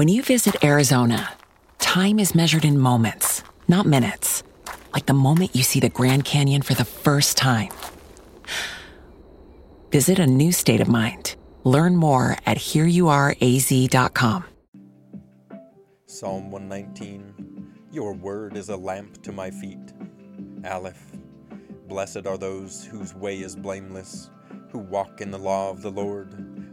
When you visit Arizona, time is measured in moments, not minutes. Like the moment you see the Grand Canyon for the first time. Visit a new state of mind. Learn more at hereyouareaz.com. Psalm 119 Your word is a lamp to my feet. Aleph Blessed are those whose way is blameless, who walk in the law of the Lord.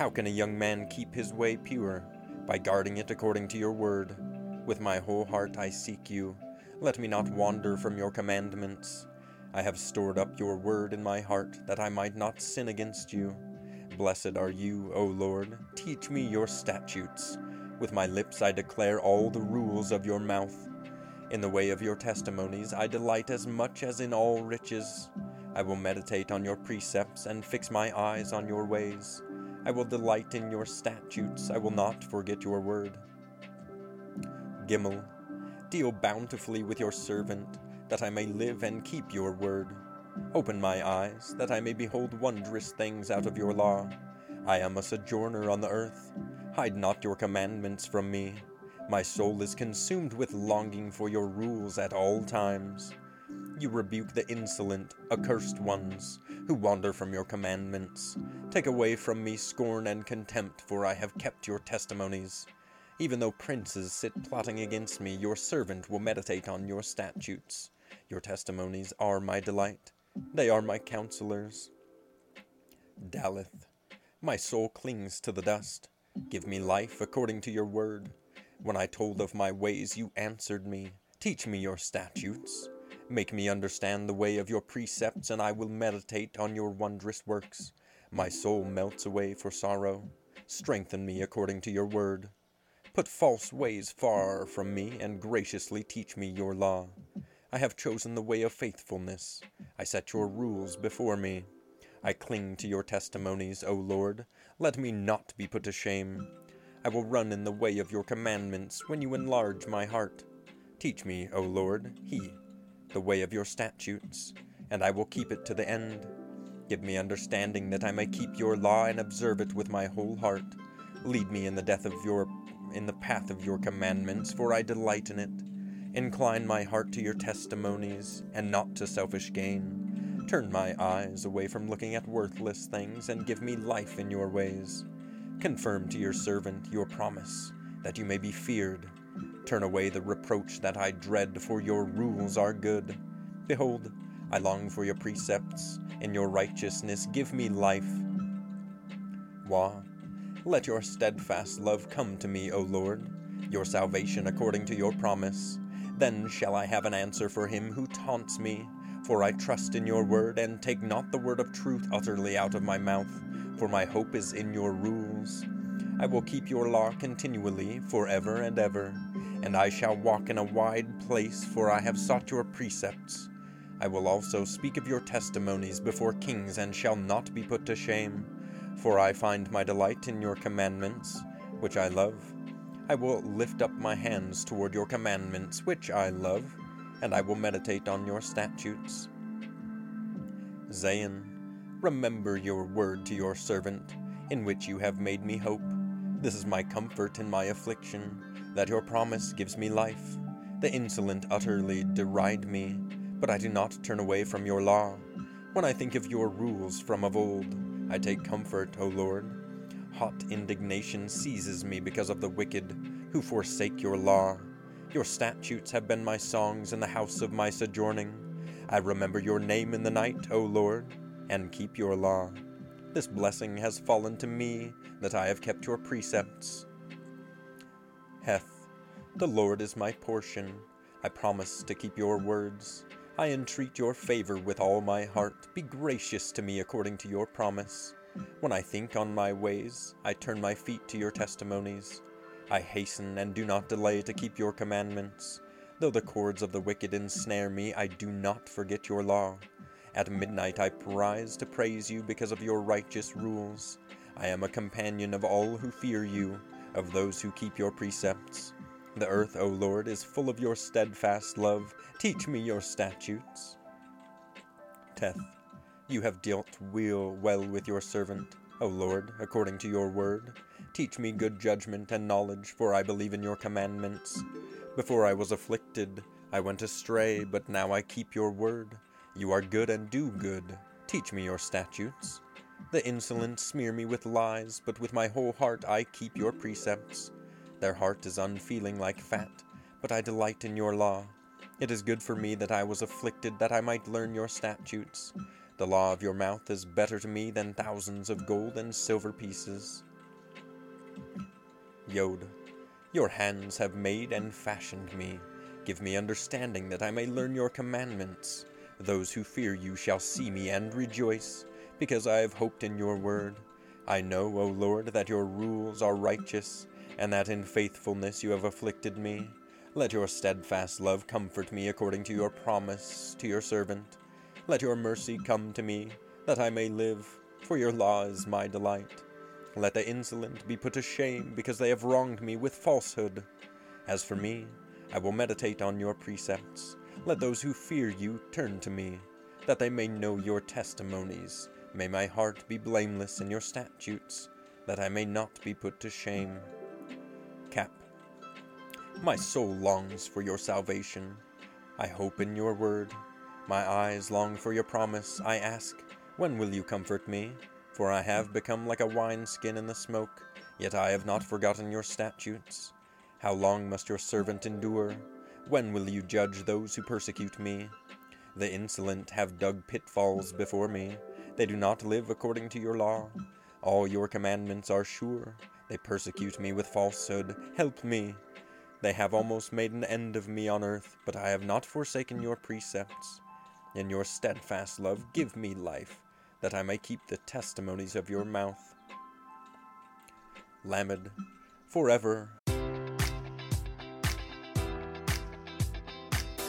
how can a young man keep his way pure? By guarding it according to your word. With my whole heart I seek you. Let me not wander from your commandments. I have stored up your word in my heart, that I might not sin against you. Blessed are you, O Lord. Teach me your statutes. With my lips I declare all the rules of your mouth. In the way of your testimonies I delight as much as in all riches. I will meditate on your precepts and fix my eyes on your ways. I will delight in your statutes. I will not forget your word. Gimel, deal bountifully with your servant, that I may live and keep your word. Open my eyes, that I may behold wondrous things out of your law. I am a sojourner on the earth. Hide not your commandments from me. My soul is consumed with longing for your rules at all times. You rebuke the insolent, accursed ones, who wander from your commandments. Take away from me scorn and contempt, for I have kept your testimonies. Even though princes sit plotting against me, your servant will meditate on your statutes. Your testimonies are my delight, they are my counselors. Daleth, my soul clings to the dust. Give me life according to your word. When I told of my ways, you answered me. Teach me your statutes. Make me understand the way of your precepts, and I will meditate on your wondrous works. My soul melts away for sorrow. Strengthen me according to your word. Put false ways far from me, and graciously teach me your law. I have chosen the way of faithfulness. I set your rules before me. I cling to your testimonies, O Lord. Let me not be put to shame. I will run in the way of your commandments when you enlarge my heart. Teach me, O Lord, he, the way of your statutes, and I will keep it to the end. Give me understanding that I may keep your law and observe it with my whole heart. Lead me in the death of your in the path of your commandments, for I delight in it. Incline my heart to your testimonies, and not to selfish gain. Turn my eyes away from looking at worthless things, and give me life in your ways. Confirm to your servant your promise, that you may be feared. Turn away the reproach that I dread, for your rules are good. Behold, I long for your precepts. In your righteousness, give me life. Waw. Let your steadfast love come to me, O Lord, your salvation according to your promise. Then shall I have an answer for him who taunts me. For I trust in your word, and take not the word of truth utterly out of my mouth, for my hope is in your rules. I will keep your law continually, for ever and ever, and I shall walk in a wide place, for I have sought your precepts. I will also speak of your testimonies before kings, and shall not be put to shame. For I find my delight in your commandments, which I love. I will lift up my hands toward your commandments, which I love, and I will meditate on your statutes. Zayin, remember your word to your servant, in which you have made me hope. This is my comfort in my affliction, that your promise gives me life. The insolent utterly deride me, but I do not turn away from your law. When I think of your rules from of old, I take comfort, O Lord. Hot indignation seizes me because of the wicked, who forsake your law. Your statutes have been my songs in the house of my sojourning. I remember your name in the night, O Lord, and keep your law. This blessing has fallen to me, that I have kept your precepts. Heth, the Lord is my portion. I promise to keep your words. I entreat your favor with all my heart. Be gracious to me according to your promise. When I think on my ways, I turn my feet to your testimonies. I hasten and do not delay to keep your commandments. Though the cords of the wicked ensnare me, I do not forget your law. At midnight I rise to praise you because of your righteous rules. I am a companion of all who fear you, of those who keep your precepts. The earth, O Lord, is full of your steadfast love. Teach me your statutes. Teth, you have dealt well, well with your servant, O Lord, according to your word. Teach me good judgment and knowledge, for I believe in your commandments. Before I was afflicted, I went astray, but now I keep your word. You are good and do good. Teach me your statutes. The insolent smear me with lies, but with my whole heart I keep your precepts. Their heart is unfeeling like fat, but I delight in your law. It is good for me that I was afflicted, that I might learn your statutes. The law of your mouth is better to me than thousands of gold and silver pieces. Yod, your hands have made and fashioned me. Give me understanding that I may learn your commandments. Those who fear you shall see me and rejoice, because I have hoped in your word. I know, O Lord, that your rules are righteous, and that in faithfulness you have afflicted me. Let your steadfast love comfort me according to your promise to your servant. Let your mercy come to me, that I may live, for your law is my delight. Let the insolent be put to shame, because they have wronged me with falsehood. As for me, I will meditate on your precepts. Let those who fear you turn to me, that they may know your testimonies. May my heart be blameless in your statutes, that I may not be put to shame. Kaph. My soul longs for your salvation. I hope in your word. My eyes long for your promise. I ask, when will you comfort me? For I have become like a wineskin in the smoke, yet I have not forgotten your statutes. How long must your servant endure? When will you judge those who persecute me? The insolent have dug pitfalls before me. They do not live according to your law. All your commandments are sure. They persecute me with falsehood. Help me. They have almost made an end of me on earth, but I have not forsaken your precepts. In your steadfast love, give me life that I may keep the testimonies of your mouth. Lamed, forever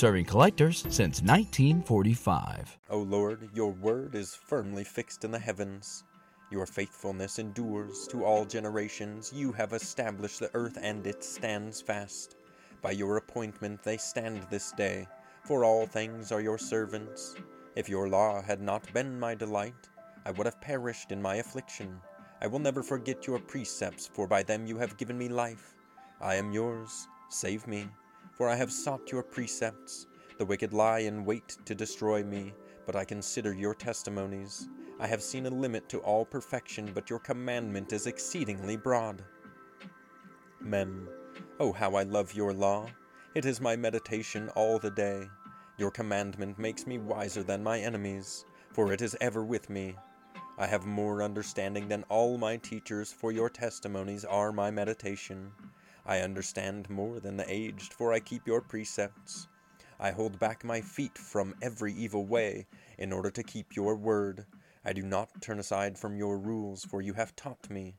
Serving collectors since 1945. O Lord, your word is firmly fixed in the heavens. Your faithfulness endures to all generations. You have established the earth, and it stands fast. By your appointment they stand this day, for all things are your servants. If your law had not been my delight, I would have perished in my affliction. I will never forget your precepts, for by them you have given me life. I am yours, save me, for I have sought your precepts. The wicked lie in wait to destroy me, but I consider your testimonies. I have seen a limit to all perfection, but your commandment is exceedingly broad. Mem. Oh, how I love your law! It is my meditation all the day. Your commandment makes me wiser than my enemies, for it is ever with me. I have more understanding than all my teachers, for your testimonies are my meditation. I understand more than the aged, for I keep your precepts. I hold back my feet from every evil way, in order to keep your word. I do not turn aside from your rules, for you have taught me.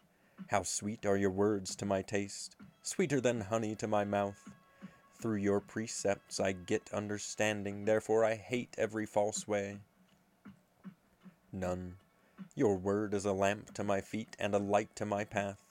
How sweet are your words to my taste, sweeter than honey to my mouth. Through your precepts I get understanding, therefore I hate every false way. Nun. Your word is a lamp to my feet and a light to my path.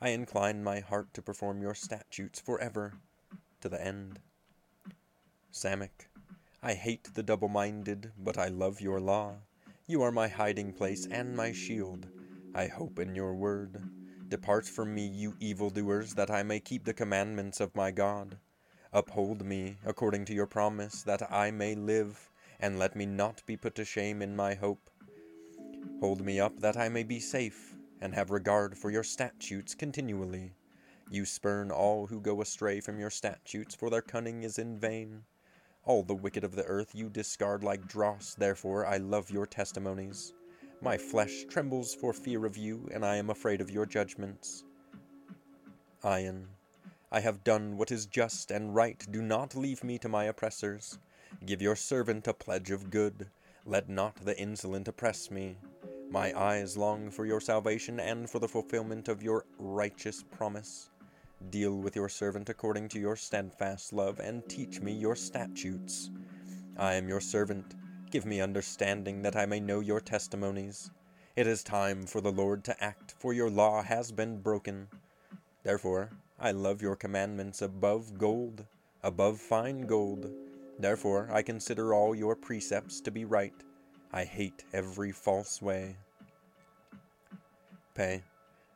I incline my heart to perform your statutes forever, to the end. Samech, I hate the double minded, but I love your law. You are my hiding place and my shield. I hope in your word. Depart from me, you evildoers, that I may keep the commandments of my God. Uphold me according to your promise, that I may live, and let me not be put to shame in my hope. Hold me up, that I may be safe, and have regard for your statutes continually. You spurn all who go astray from your statutes, for their cunning is in vain. All the wicked of the earth you discard like dross, therefore I love your testimonies. My flesh trembles for fear of you, and I am afraid of your judgments. Ayin, I have done what is just and right. Do not leave me to my oppressors. Give your servant a pledge of good. Let not the insolent oppress me. My eyes long for your salvation and for the fulfillment of your righteous promise. Deal with your servant according to your steadfast love, and teach me your statutes. I am your servant. Give me understanding that I may know your testimonies. It is time for the Lord to act, for your law has been broken. Therefore, I love your commandments above gold, above fine gold. Therefore, I consider all your precepts to be right. I hate every false way. Pe,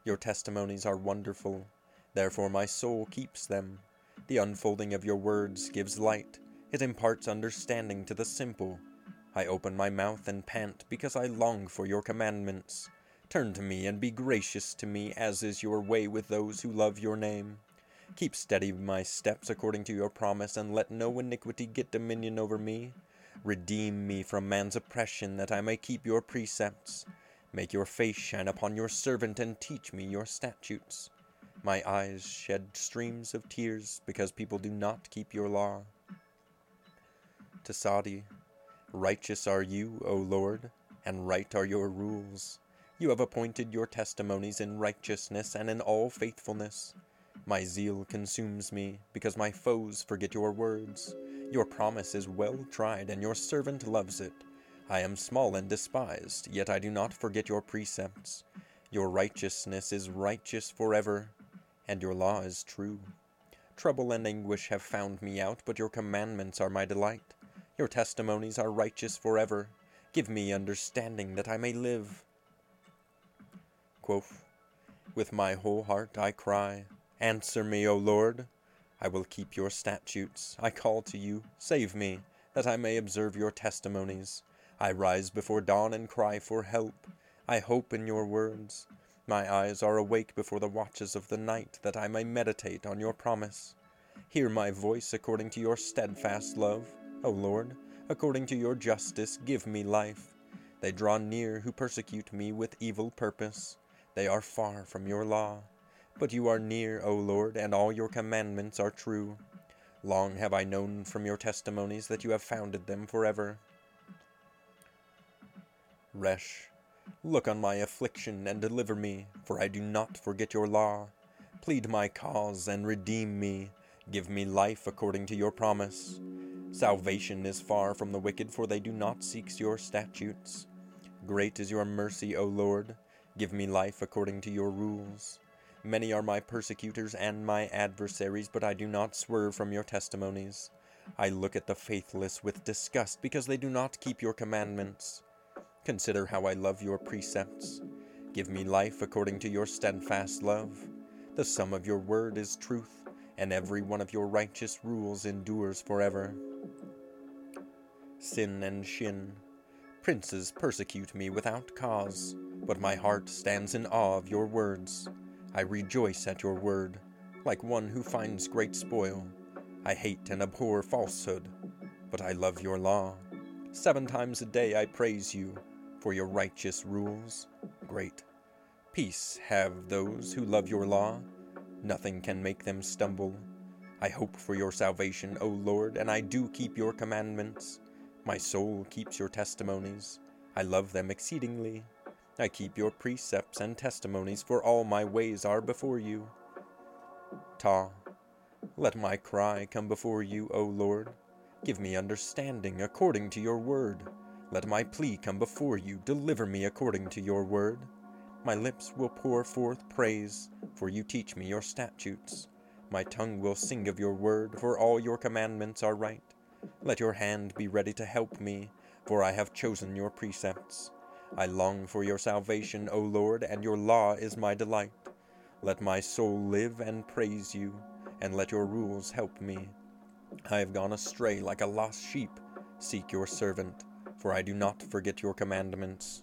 your testimonies are wonderful. Therefore, my soul keeps them. The unfolding of your words gives light, it imparts understanding to the simple. I open my mouth and pant because I long for your commandments. Turn to me and be gracious to me, as is your way with those who love your name. Keep steady my steps according to your promise, and let no iniquity get dominion over me. Redeem me from man's oppression, that I may keep your precepts. Make your face shine upon your servant, and teach me your statutes. My eyes shed streams of tears, because people do not keep your law. Tsadhe, righteous are you, O Lord, and right are your rules. You have appointed your testimonies in righteousness and in all faithfulness. My zeal consumes me, because my foes forget your words. Your promise is well tried, and your servant loves it. I am small and despised, yet I do not forget your precepts. Your righteousness is righteous forever, and your law is true. Trouble and anguish have found me out, but your commandments are my delight. Your testimonies are righteous forever. Give me understanding that I may live. Qoph, With my whole heart I cry, Answer me, O Lord. I will keep your statutes. I call to you, save me, that I may observe your testimonies. I rise before dawn and cry for help. I hope in your words. My eyes are awake before the watches of the night, that I may meditate on your promise. Hear my voice according to your steadfast love, O Lord, according to your justice, give me life. They draw near who persecute me with evil purpose. They are far from your law. But you are near, O Lord, and all your commandments are true. Long have I known from your testimonies that you have founded them forever. Resh, look on my affliction and deliver me, for I do not forget your law. Plead my cause and redeem me. Give me life according to your promise. Salvation is far from the wicked, for they do not seek your statutes. Great is your mercy, O Lord. Give me life according to your rules. Many are my persecutors and my adversaries, but I do not swerve from your testimonies. I look at the faithless with disgust, because they do not keep your commandments. Consider how I love your precepts. Give me life according to your steadfast love. The sum of your word is truth, and every one of your righteous rules endures forever. Sin and Shin. Princes persecute me without cause, but my heart stands in awe of your words. I rejoice at your word, like one who finds great spoil. I hate and abhor falsehood, but I love your law. Seven times a day I praise you for your righteous rules. Great. Peace have those who love your law. Nothing can make them stumble. I hope for your salvation, O Lord, and I do keep your commandments. My soul keeps your testimonies. I love them exceedingly. I keep your precepts and testimonies, for all my ways are before you. Taw. Let my cry come before you, O Lord. Give me understanding according to your word. Let my plea come before you. Deliver me according to your word. My lips will pour forth praise, for you teach me your statutes. My tongue will sing of your word, for all your commandments are right. Let your hand be ready to help me, for I have chosen your precepts. I long for your salvation, O Lord, and your law is my delight. Let my soul live and praise you, and let your rules help me. I have gone astray like a lost sheep. Seek your servant, for I do not forget your commandments.